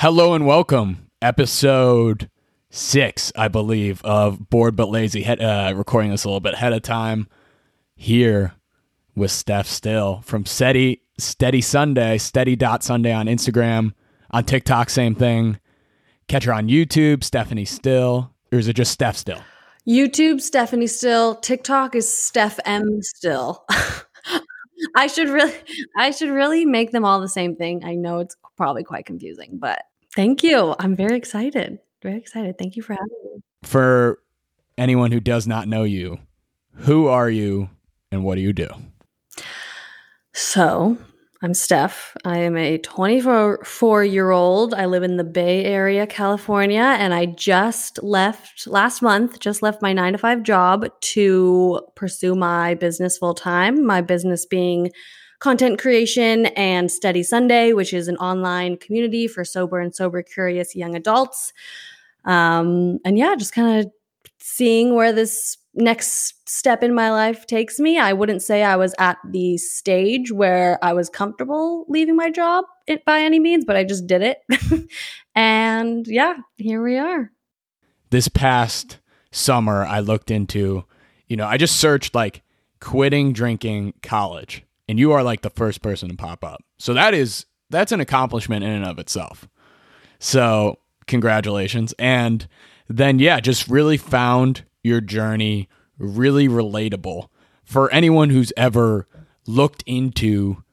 Hello and welcome. Episode six, I believe, of Bored But Lazy. Uh, recording this a little bit ahead of time here with Steph Still from Steady, Steady Sunday, Steady Dot Sunday on Instagram. On TikTok, same thing. Catch her on YouTube, Stephanie Still. Or is it just Steph Still? YouTube, Stephanie Still. TikTok is Steph M Still. I should really I should really make them all the same thing. I know it's probably quite confusing, but thank you. I'm very excited. Very excited. Thank you for having me. For anyone who does not know you, who are you and what do you do? So, I'm Steph. I am a 24 year old. I live in the Bay Area, California, and I just left last month, just left my nine to five job to pursue my business full time. My business being content creation and Steady Sunday, which is an online community for sober and sober curious young adults. Um, and yeah, just kind of seeing where this next step in my life takes me. I wouldn't say I was at the stage where I was comfortable leaving my job by any means, but I just did it. and yeah, here we are. This past summer, I looked into, you know, I just searched like quitting drinking college, and you are like the first person to pop up. So that is, that's an accomplishment in and of itself. So congratulations. And then, yeah, just really found your journey really relatable for anyone who's ever looked into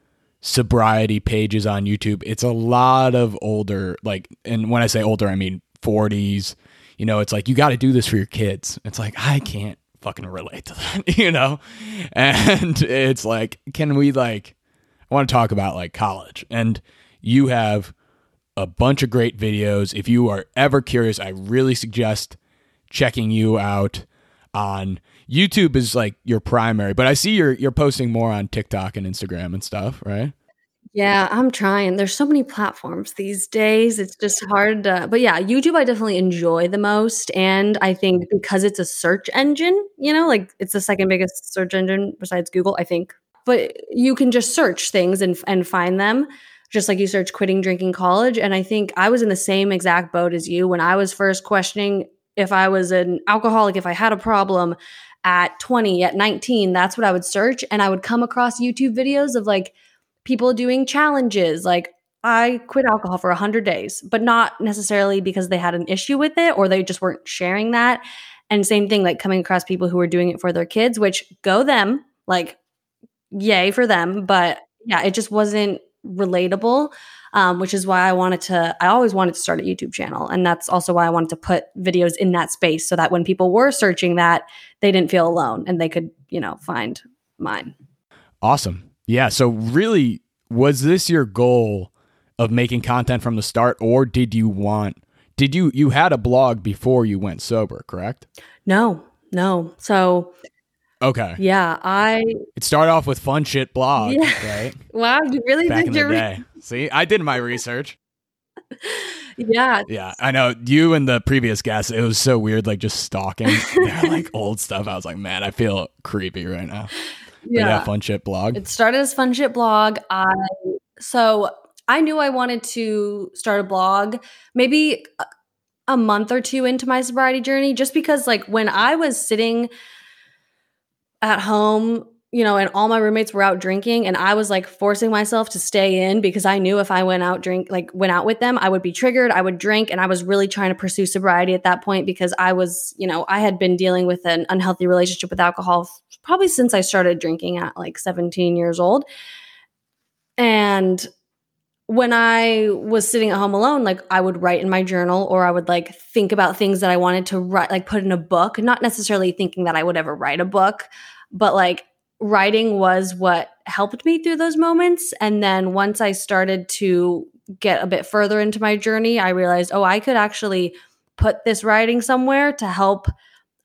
sobriety pages on YouTube. It's a lot of older, like, and when I say older, I mean 40s. You know, it's like, you got to do this for your kids. It's like, I can't fucking relate to that, you know? And it's like, can we, like, I want to talk about like college. And you have a bunch of great videos. If you are ever curious, I really suggest checking you out on YouTube is like your primary, but I see you're you're posting more on TikTok and Instagram and stuff, right? Yeah, I'm trying. There's so many platforms these days. It's just hard to, but yeah, YouTube I definitely enjoy the most and I think mm-hmm. because it's a search engine, you know, like it's the second biggest search engine besides Google, I think. But you can just search things and and find them just like you search quitting drinking college and I think I was in the same exact boat as you when I was first questioning if I was an alcoholic, if I had a problem at 20, at 19, that's what I would search. And I would come across YouTube videos of like people doing challenges. Like, I quit alcohol for 100 days, but not necessarily because they had an issue with it or they just weren't sharing that. And same thing, like coming across people who were doing it for their kids, which go them, like, yay for them. But yeah, it just wasn't relatable um, which is why I wanted to, I always wanted to start a YouTube channel. And that's also why I wanted to put videos in that space so that when people were searching that, they didn't feel alone and they could, you know, find mine. Awesome. Yeah. So, really, was this your goal of making content from the start, or did you want, did you, you had a blog before you went sober, correct? No, no. So, Okay. Yeah, I. It started off with fun shit blog, yeah. right? wow, you really Back did in your the day. See, I did my research. yeah. Yeah, I know you and the previous guest. It was so weird, like just stalking their like old stuff. I was like, man, I feel creepy right now. Yeah, yeah fun shit blog. It started as fun shit blog. I so I knew I wanted to start a blog. Maybe a month or two into my sobriety journey, just because like when I was sitting at home, you know, and all my roommates were out drinking and I was like forcing myself to stay in because I knew if I went out drink like went out with them, I would be triggered, I would drink and I was really trying to pursue sobriety at that point because I was, you know, I had been dealing with an unhealthy relationship with alcohol probably since I started drinking at like 17 years old. And when I was sitting at home alone, like I would write in my journal or I would like think about things that I wanted to write, like put in a book, not necessarily thinking that I would ever write a book, but like writing was what helped me through those moments. And then once I started to get a bit further into my journey, I realized, oh, I could actually put this writing somewhere to help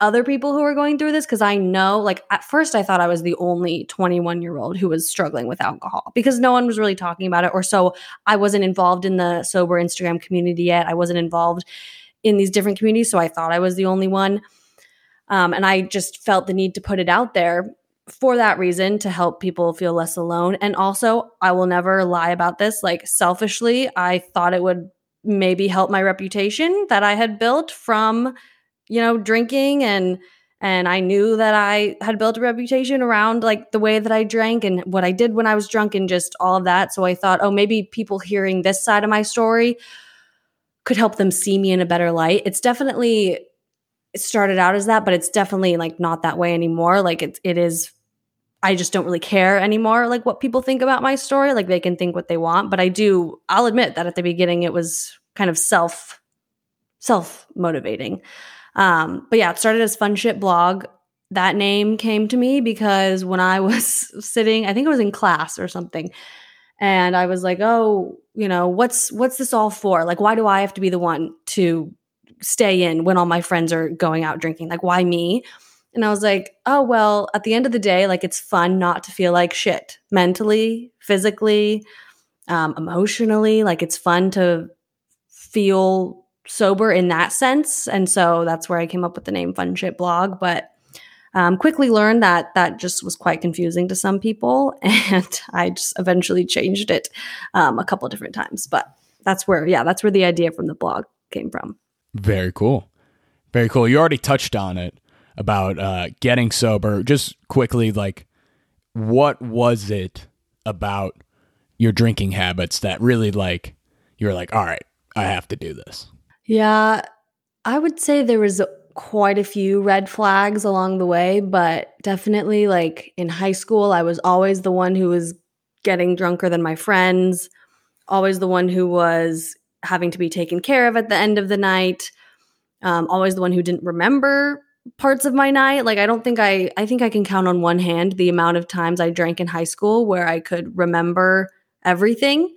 other people who are going through this because I know, like, at first I thought I was the only 21 year old who was struggling with alcohol because no one was really talking about it. Or so I wasn't involved in the sober Instagram community yet. I wasn't involved in these different communities. So I thought I was the only one. Um, and I just felt the need to put it out there for that reason to help people feel less alone. And also, I will never lie about this. Like, selfishly, I thought it would maybe help my reputation that I had built from, you know, drinking and and I knew that I had built a reputation around like the way that I drank and what I did when I was drunk and just all of that. So I thought, oh, maybe people hearing this side of my story could help them see me in a better light. It's definitely it started out as that, but it's definitely like not that way anymore. Like it it is I just don't really care anymore like what people think about my story. Like they can think what they want, but I do I'll admit that at the beginning it was kind of self self motivating. Um, but yeah, it started as Fun Shit Blog. That name came to me because when I was sitting, I think it was in class or something, and I was like, "Oh, you know, what's what's this all for? Like, why do I have to be the one to stay in when all my friends are going out drinking? Like, why me?" And I was like, "Oh, well, at the end of the day, like it's fun not to feel like shit mentally, physically, um, emotionally. Like it's fun to feel sober in that sense. And so that's where I came up with the name Fun Shit Blog. But um, quickly learned that that just was quite confusing to some people. And I just eventually changed it um, a couple different times. But that's where, yeah, that's where the idea from the blog came from. Very cool. Very cool. You already touched on it about uh, getting sober. Just quickly, like, what was it about your drinking habits that really, like, you were like, all right, I have to do this? Yeah, I would say there was quite a few red flags along the way, but definitely like in high school, I was always the one who was getting drunker than my friends, always the one who was having to be taken care of at the end of the night, um, always the one who didn't remember parts of my night. Like I don't think I I think I can count on one hand the amount of times I drank in high school where I could remember everything.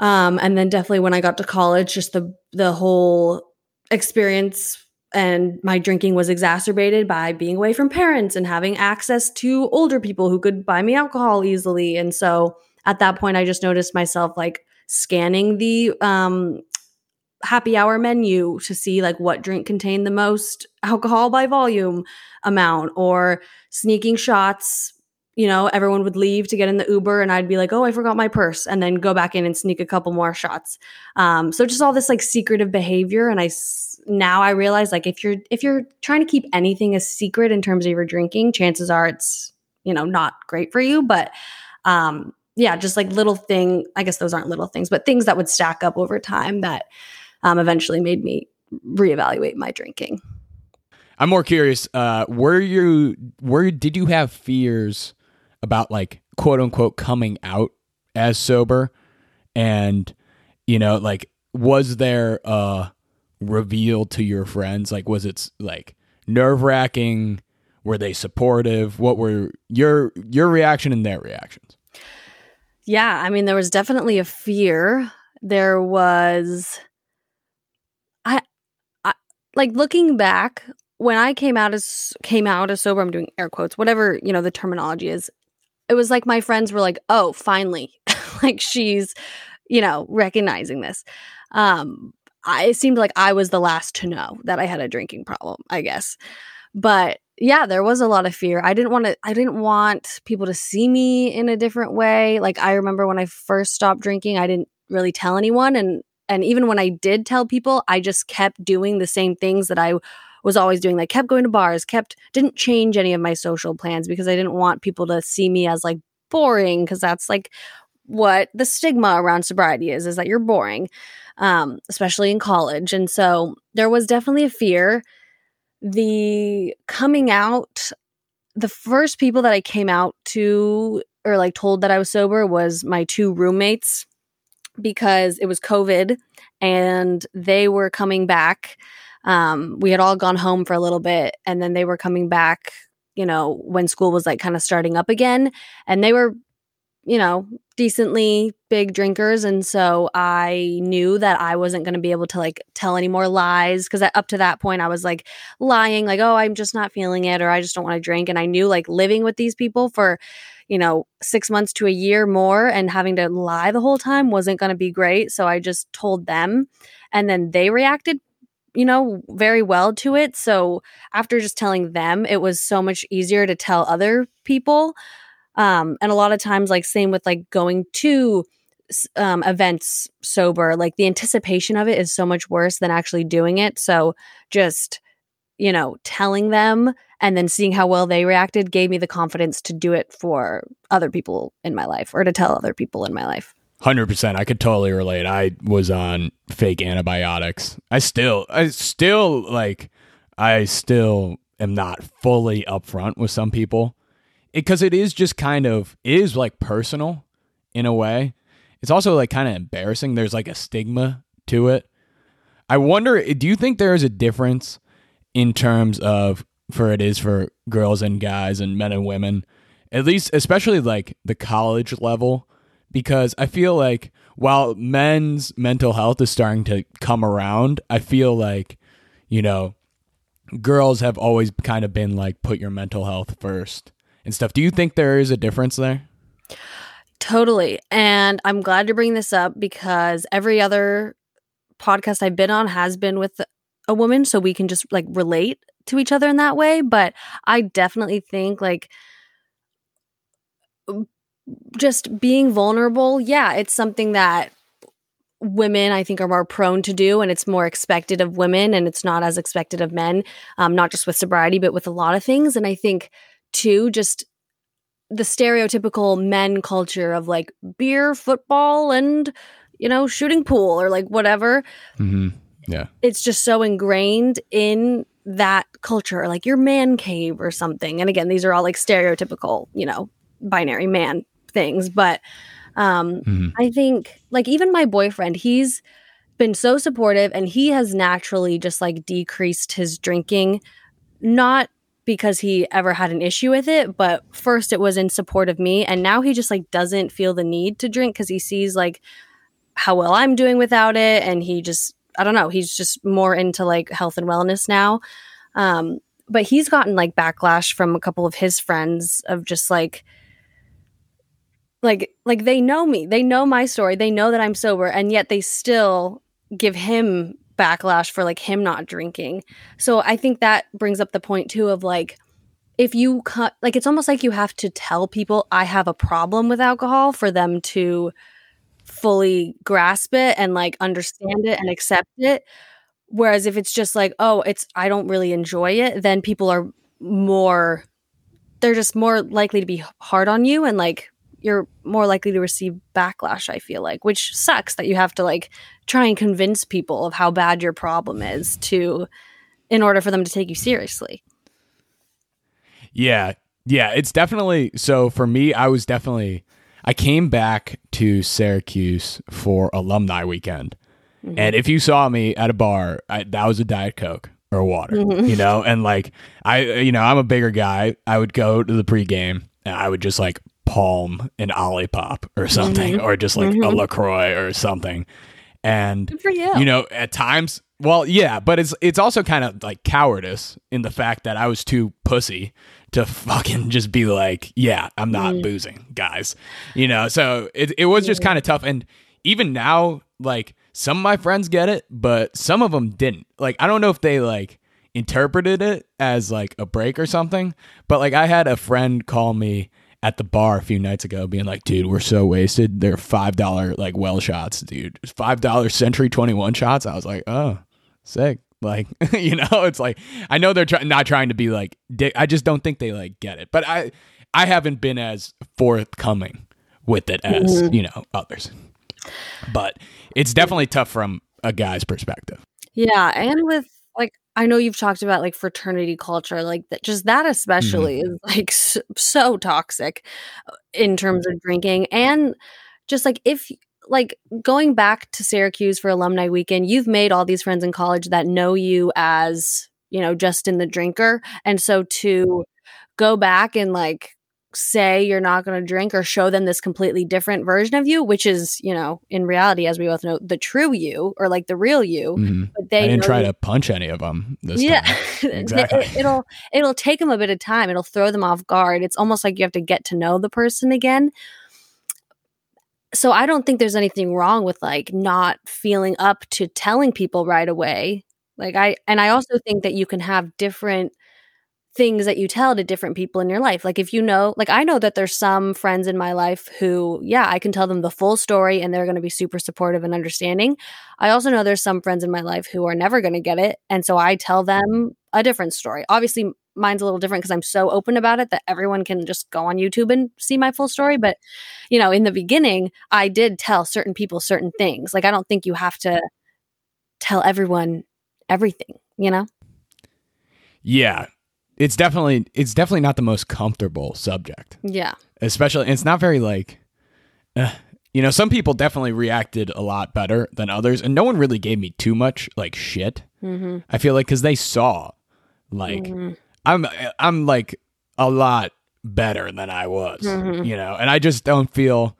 Um, and then definitely when I got to college, just the the whole experience and my drinking was exacerbated by being away from parents and having access to older people who could buy me alcohol easily. And so at that point, I just noticed myself like scanning the um, happy hour menu to see like what drink contained the most alcohol by volume amount or sneaking shots you know, everyone would leave to get in the Uber and I'd be like, oh, I forgot my purse, and then go back in and sneak a couple more shots. Um, so just all this like secretive behavior. And I now I realize like if you're if you're trying to keep anything a secret in terms of your drinking, chances are it's you know not great for you. But um, yeah, just like little thing. I guess those aren't little things, but things that would stack up over time that um, eventually made me reevaluate my drinking. I'm more curious. Uh, were you were did you have fears? about like quote unquote coming out as sober and you know like was there a reveal to your friends like was it like nerve-wracking were they supportive what were your your reaction and their reactions yeah i mean there was definitely a fear there was i, I like looking back when i came out as came out as sober i'm doing air quotes whatever you know the terminology is it was like my friends were like, "Oh, finally." like she's, you know, recognizing this. Um I, it seemed like I was the last to know that I had a drinking problem, I guess. But yeah, there was a lot of fear. I didn't want to I didn't want people to see me in a different way. Like I remember when I first stopped drinking, I didn't really tell anyone and and even when I did tell people, I just kept doing the same things that I was always doing like kept going to bars, kept didn't change any of my social plans because I didn't want people to see me as like boring because that's like what the stigma around sobriety is is that you're boring um, especially in college and so there was definitely a fear the coming out the first people that i came out to or like told that i was sober was my two roommates because it was covid and they were coming back. Um, we had all gone home for a little bit and then they were coming back you know when school was like kind of starting up again and they were you know decently big drinkers and so i knew that i wasn't going to be able to like tell any more lies because up to that point i was like lying like oh i'm just not feeling it or i just don't want to drink and i knew like living with these people for you know six months to a year more and having to lie the whole time wasn't going to be great so i just told them and then they reacted you know, very well to it. So after just telling them, it was so much easier to tell other people. Um, and a lot of times, like, same with like going to um, events sober, like the anticipation of it is so much worse than actually doing it. So just, you know, telling them and then seeing how well they reacted gave me the confidence to do it for other people in my life or to tell other people in my life. 100% i could totally relate i was on fake antibiotics i still i still like i still am not fully upfront with some people because it, is just kind of is like personal in a way. It's also like kind of embarrassing. There's like a stigma to it. I wonder eh, do you think there is a difference in terms of for it is for girls and guys and men and women at least especially like the college level? Because I feel like while men's mental health is starting to come around, I feel like, you know, girls have always kind of been like, put your mental health first and stuff. Do you think there is a difference there? Totally. And I'm glad to bring this up because every other podcast I've been on has been with a woman. So we can just like relate to each other in that way. But I definitely think like, just being vulnerable, yeah, it's something that women I think are more prone to do, and it's more expected of women, and it's not as expected of men. Um, not just with sobriety, but with a lot of things. And I think too, just the stereotypical men culture of like beer, football, and you know, shooting pool or like whatever. Mm-hmm. Yeah, it's just so ingrained in that culture, like your man cave or something. And again, these are all like stereotypical, you know, binary man things, but um, mm-hmm. I think like even my boyfriend, he's been so supportive and he has naturally just like decreased his drinking, not because he ever had an issue with it, but first it was in support of me and now he just like doesn't feel the need to drink cuz he sees like how well I'm doing without it and he just I don't know, he's just more into like health and wellness now. Um but he's gotten like backlash from a couple of his friends of just like like like they know me they know my story they know that i'm sober and yet they still give him backlash for like him not drinking. So i think that brings up the point too of like if you cut like it's almost like you have to tell people i have a problem with alcohol for them to fully grasp it and like understand it and accept it. Whereas if it's just like oh it's i don't really enjoy it then people are more they're just more likely to be hard on you and like you're more likely to receive backlash i feel like which sucks that you have to like try and convince people of how bad your problem is to in order for them to take you seriously. Yeah. Yeah it's definitely so for me i was definitely i came back to syracuse for alumni weekend. Mm-hmm. and if you saw me at a bar I, that was a diet coke or water mm-hmm. you know? And like i you know i'm a bigger guy. I would go to the pregame and i would just like palm an olipop or something mm-hmm. or just like mm-hmm. a lacroix or something and you. you know at times well yeah but it's it's also kind of like cowardice in the fact that i was too pussy to fucking just be like yeah i'm not mm. boozing guys you know so it, it was just kind of tough and even now like some of my friends get it but some of them didn't like i don't know if they like interpreted it as like a break or something but like i had a friend call me at the bar a few nights ago being like, dude, we're so wasted. They're five dollar like well shots, dude. Five dollar Century twenty one shots. I was like, oh, sick. Like, you know, it's like I know they're try- not trying to be like dick. I just don't think they like get it. But I I haven't been as forthcoming with it as, mm-hmm. you know, others. But it's definitely tough from a guy's perspective. Yeah, and with I know you've talked about like fraternity culture, like that, just that especially mm-hmm. is like so, so toxic uh, in terms of drinking. And just like if, like going back to Syracuse for alumni weekend, you've made all these friends in college that know you as, you know, Justin the drinker. And so to go back and like say you're not going to drink or show them this completely different version of you, which is, you know, in reality, as we both know, the true you or like the real you. Mm-hmm. But they I didn't try to punch any of them. yeah, exactly. it, it'll it'll take them a bit of time. It'll throw them off guard. It's almost like you have to get to know the person again. So I don't think there's anything wrong with like not feeling up to telling people right away. Like I and I also think that you can have different things that you tell to different people in your life. Like if you know, like I know that there's some friends in my life who, yeah, I can tell them the full story and they're going to be super supportive and understanding. I also know there's some friends in my life who are never going to get it, and so I tell them a different story. Obviously, mine's a little different because I'm so open about it that everyone can just go on YouTube and see my full story, but you know, in the beginning, I did tell certain people certain things. Like I don't think you have to tell everyone everything, you know? Yeah. It's definitely it's definitely not the most comfortable subject. Yeah. Especially it's not very like uh, you know, some people definitely reacted a lot better than others and no one really gave me too much like shit. Mm-hmm. I feel like cuz they saw like mm-hmm. I'm I'm like a lot better than I was, mm-hmm. you know, and I just don't feel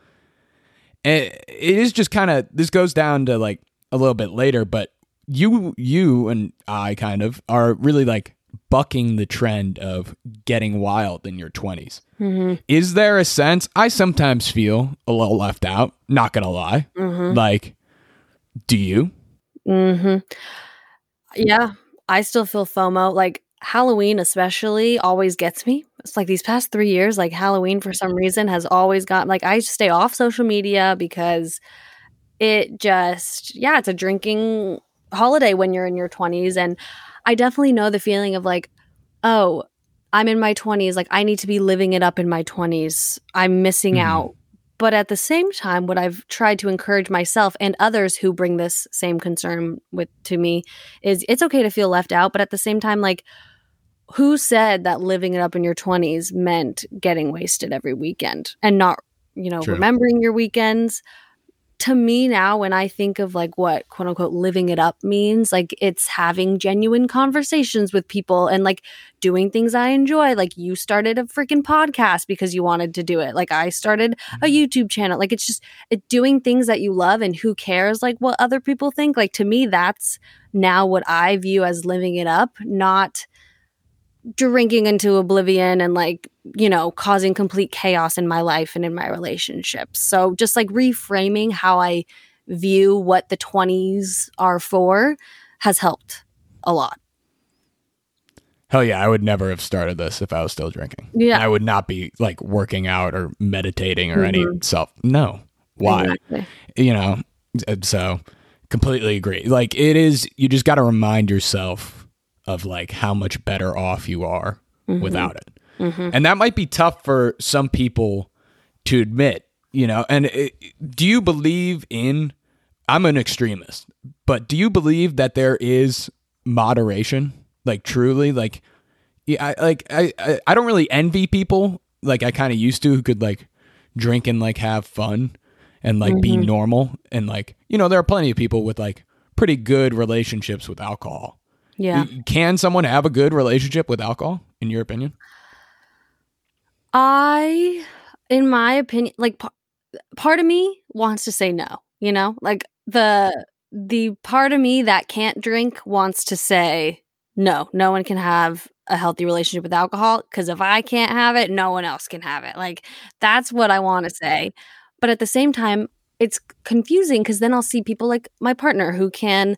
it, it is just kind of this goes down to like a little bit later, but you you and I kind of are really like bucking the trend of getting wild in your 20s. Mm-hmm. Is there a sense I sometimes feel a little left out, not going to lie. Mm-hmm. Like do you? Mhm. Yeah, I still feel FOMO like Halloween especially always gets me. It's like these past 3 years like Halloween for some reason has always gotten like I stay off social media because it just yeah, it's a drinking holiday when you're in your 20s and I definitely know the feeling of like oh, I'm in my 20s, like I need to be living it up in my 20s. I'm missing mm-hmm. out. But at the same time, what I've tried to encourage myself and others who bring this same concern with to me is it's okay to feel left out, but at the same time like who said that living it up in your 20s meant getting wasted every weekend and not, you know, True. remembering your weekends? To me now when i think of like what quote unquote living it up means like it's having genuine conversations with people and like doing things i enjoy. Like you started a freaking podcast because you wanted to do it. Like i started a mm-hmm. youtube channel. Like it's just it doing things that you love and who cares like what other people think. Like to me that's now what i view as living it up not drinking into oblivion and like you know causing complete chaos in my life and in my relationships. So just like reframing how i view what the 20s are for has helped a lot. Hell yeah i would never have started this if i was still drinking. Yeah. I would not be like working out or meditating or mm-hmm. any self no. Why? Exactly. you know so completely agree. Like it is you just got to remind yourself of like how much better off you are mm-hmm. without it. Mm-hmm. And that might be tough for some people to admit, you know. And it, do you believe in I'm an extremist, but do you believe that there is moderation? Like truly like yeah, I like I I don't really envy people like I kind of used to who could like drink and like have fun and like mm-hmm. be normal and like you know there are plenty of people with like pretty good relationships with alcohol yeah. Can someone have a good relationship with alcohol, in your opinion? I, in my opinion, like p- part of me wants to say no, you know, like the, the part of me that can't drink wants to say no, no one can have a healthy relationship with alcohol because if I can't have it, no one else can have it. Like that's what I want to say. But at the same time, it's confusing because then I'll see people like my partner who can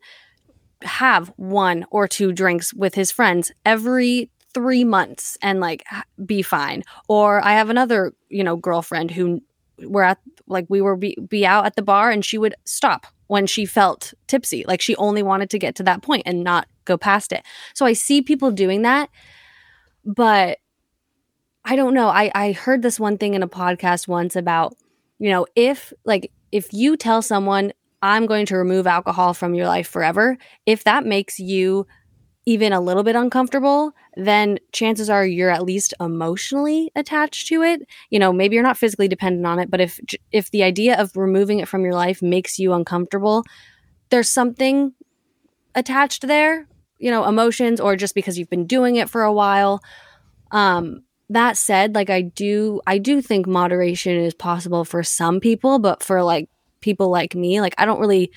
have one or two drinks with his friends every three months and like be fine. Or I have another, you know, girlfriend who we're at like we were be, be out at the bar and she would stop when she felt tipsy. Like she only wanted to get to that point and not go past it. So I see people doing that, but I don't know. I, I heard this one thing in a podcast once about, you know, if like if you tell someone I'm going to remove alcohol from your life forever, if that makes you even a little bit uncomfortable, then chances are you're at least emotionally attached to it. You know, maybe you're not physically dependent on it, but if if the idea of removing it from your life makes you uncomfortable, there's something attached there, you know, emotions or just because you've been doing it for a while. Um that said, like I do I do think moderation is possible for some people, but for like people like me. Like, I don't really,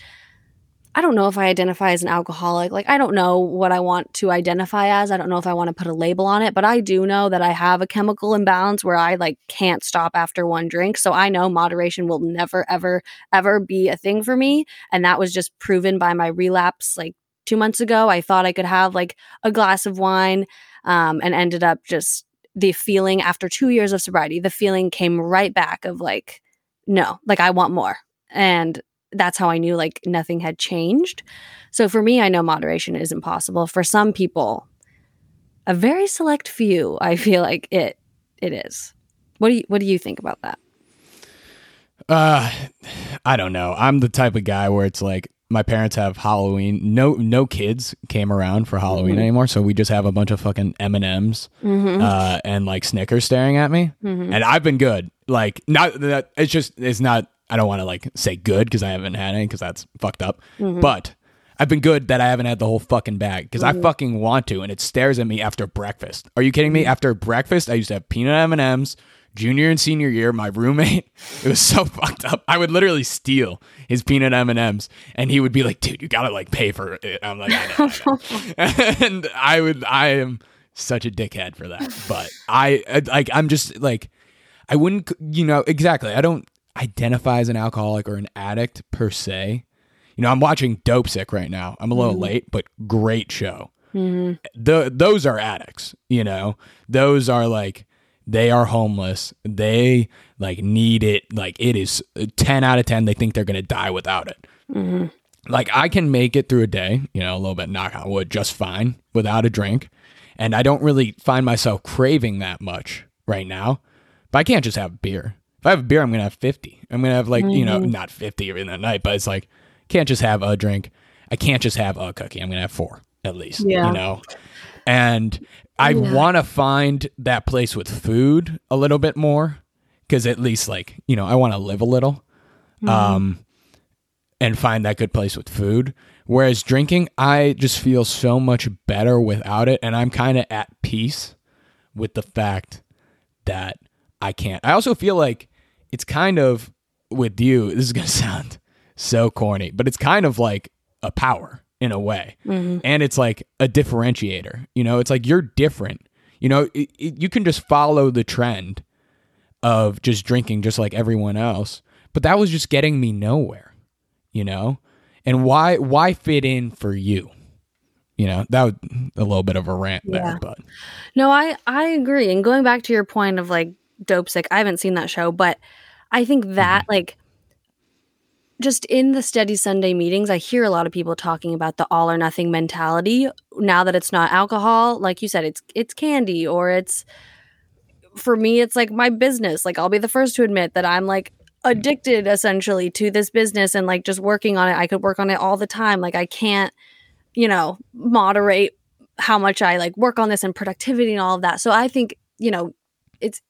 I don't know if I identify as an alcoholic. Like, I don't know what I want to identify as. I don't know if I want to put a label on it, but I do know that I have a chemical imbalance where I like can't stop after one drink. So I know moderation will never, ever, ever be a thing for me. And that was just proven by my relapse like two months ago. I thought I could have like a glass of wine um, and ended up just the feeling after two years of sobriety, the feeling came right back of like, no, like I want more. And that's how I knew like nothing had changed. So for me, I know moderation is impossible. For some people, a very select few, I feel like it it is. What do you what do you think about that? Uh I don't know. I'm the type of guy where it's like my parents have Halloween. No, no kids came around for Halloween Mhm. anymore, so we just have a bunch of fucking M and M's Mm-hmm. uh, and like Snickers staring at me. Mhm. And I've been good. Like, not that it's just it's not. I don't want to like say good because I haven't had any because that's fucked up. Mm-hmm. But I've been good that I haven't had the whole fucking bag because Mm-hmm. I fucking want to, and it stares at me after breakfast. Are you kidding me? After breakfast, I used to have peanut M and M's. Junior and senior year, my roommate, it was so fucked up. I would literally steal his peanut M and M's, and he would be like, "Dude, you gotta like pay for it." I'm like, "I know,", I know. and I would, I am such a dickhead for that. But I, I like, I'm just like, I wouldn't, you know, exactly. I don't identify as an alcoholic or an addict per se. You know, I'm watching Dopesick right now. I'm a little mm-hmm. late, but great show. Mm-hmm. The those are addicts. You know, those are like they are homeless. They like need it. Like it is ten out of ten. They think they're gonna die without it. Mm-hmm. Like I can make it through a day. You know, a little bit knock on wood, just fine without a drink, and I don't really find myself craving that much right now. But I can't just have beer. If I have a beer, I'm gonna have fifty. I'm gonna have like you know not fifty in the night, but it's like can't just have a drink. I can't just have a cookie. I'm gonna have four at least. Yeah. You know, and I Yeah. want to find that place with food a little bit more because at least like you know I want to live a little, um, and find that good place with food. Whereas drinking, I just feel so much better without it, and I'm kind of at peace with the fact that I can't. I also feel like it's kind of with you. This is gonna sound so corny, but it's kind of like a power in a way, mm-hmm. and it's like a differentiator. You know, it's like you're different. You know, it, it, you can just follow the trend of just drinking just like everyone else, but that was just getting me nowhere. You know, and why why fit in for you? You know, that was a little bit of a rant Yeah. there, but No, I I agree. And going back to your point of like Dopesick, I haven't seen that show, but I think that mm-hmm. like just in the steady Sunday meetings, I hear a lot of people talking about the all or nothing mentality. Now that it's not alcohol, like you said, it's it's candy or it's for me, it's like my business. Like I'll be the first to admit that I'm like addicted essentially to this business and like just working on it. I could work on it all the time. Like I can't, you know, moderate how much I like work on this and productivity and all of that. So I think, you know, it's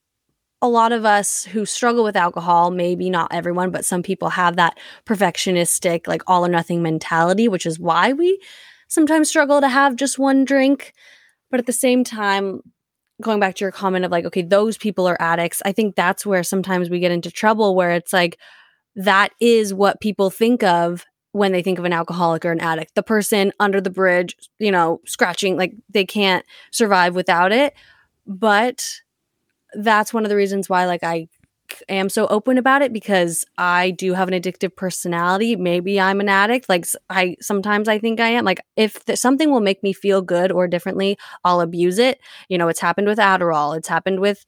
a lot of us who struggle with alcohol, maybe not everyone, but some people have that perfectionistic, like all or nothing mentality, which is why we sometimes struggle to have just one drink. But at the same time, going back to your comment of like, okay, those people are addicts, I think that's where sometimes we get into trouble where it's like, that is what people think of when they think of an alcoholic or an addict. The person under the bridge, you know, scratching, like they can't survive without it. But that's one of the reasons why, like, I am so open about it because I do have an addictive personality. Maybe I'm an addict. Like, I sometimes I think I am. Like, if th- something will make me feel good or differently, I'll abuse it. You know, it's happened with Adderall, it's happened with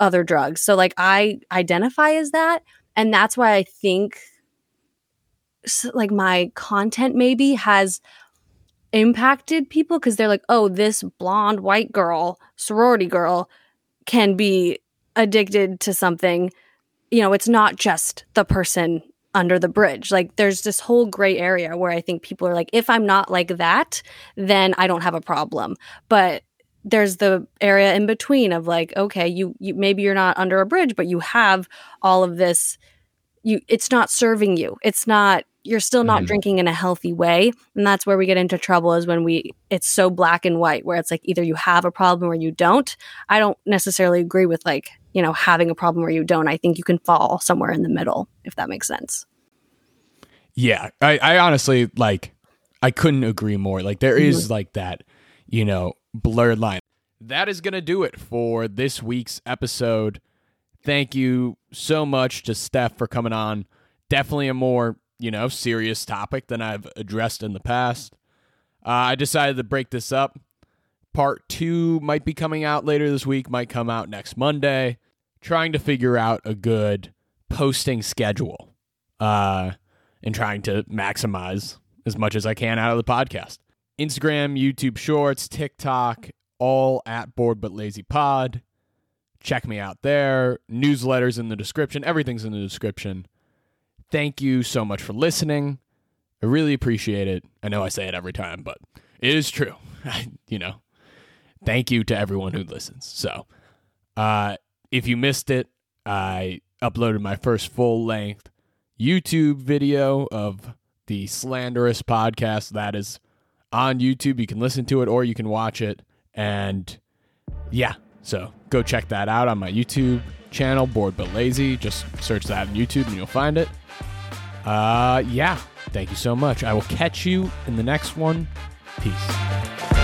other drugs. So, like, I identify as that. And that's why I think like my content maybe has impacted people because they're like, oh, this blonde white girl, sorority girl, can be addicted to something. You know, it's not just the person under the bridge. Like, there's this whole gray area where I think people are like, if I'm not like that, then I don't have a problem. But there's the area in between of like, okay, you, you maybe you're not under a bridge, but you have all of this. You, it's not serving you. It's not you're still not Mhm. drinking in a healthy way and that's where we get into trouble is when we it's so black and white where it's like either you have a problem or you don't i don't necessarily agree with like you know having a problem or you don't i think you can fall somewhere in the middle if that makes sense Yeah, I, I honestly like I couldn't agree more. Like there is Mm-hmm. like that, you know, blurred line. That is gonna do it for this week's episode. Thank you so much to Steph for coming on. Definitely a more, you know, serious topic than I've addressed in the past. Uh, I decided to break this up Part two might be coming out later this week, might come out next Monday. Trying to figure out a good posting schedule uh, and trying to maximize as much as I can out of the podcast. Instagram, YouTube Shorts, TikTok, all at Bored But Lazy Pod. Check me out there. Newsletters in the description. Everything's in the description. Thank you so much for listening. I really appreciate it. I know I say it every time, but it is true. you know, thank you to everyone who listens. So, uh, if you missed it, I uploaded my first full length YouTube video of the Slanderous podcast. That is on YouTube. You can listen to it or you can watch it. And yeah, so go check that out on my YouTube channel, Bored But Lazy. Just search that on YouTube and you'll find it. Uh, yeah, thank you so much. I will catch you in the next one. Peace.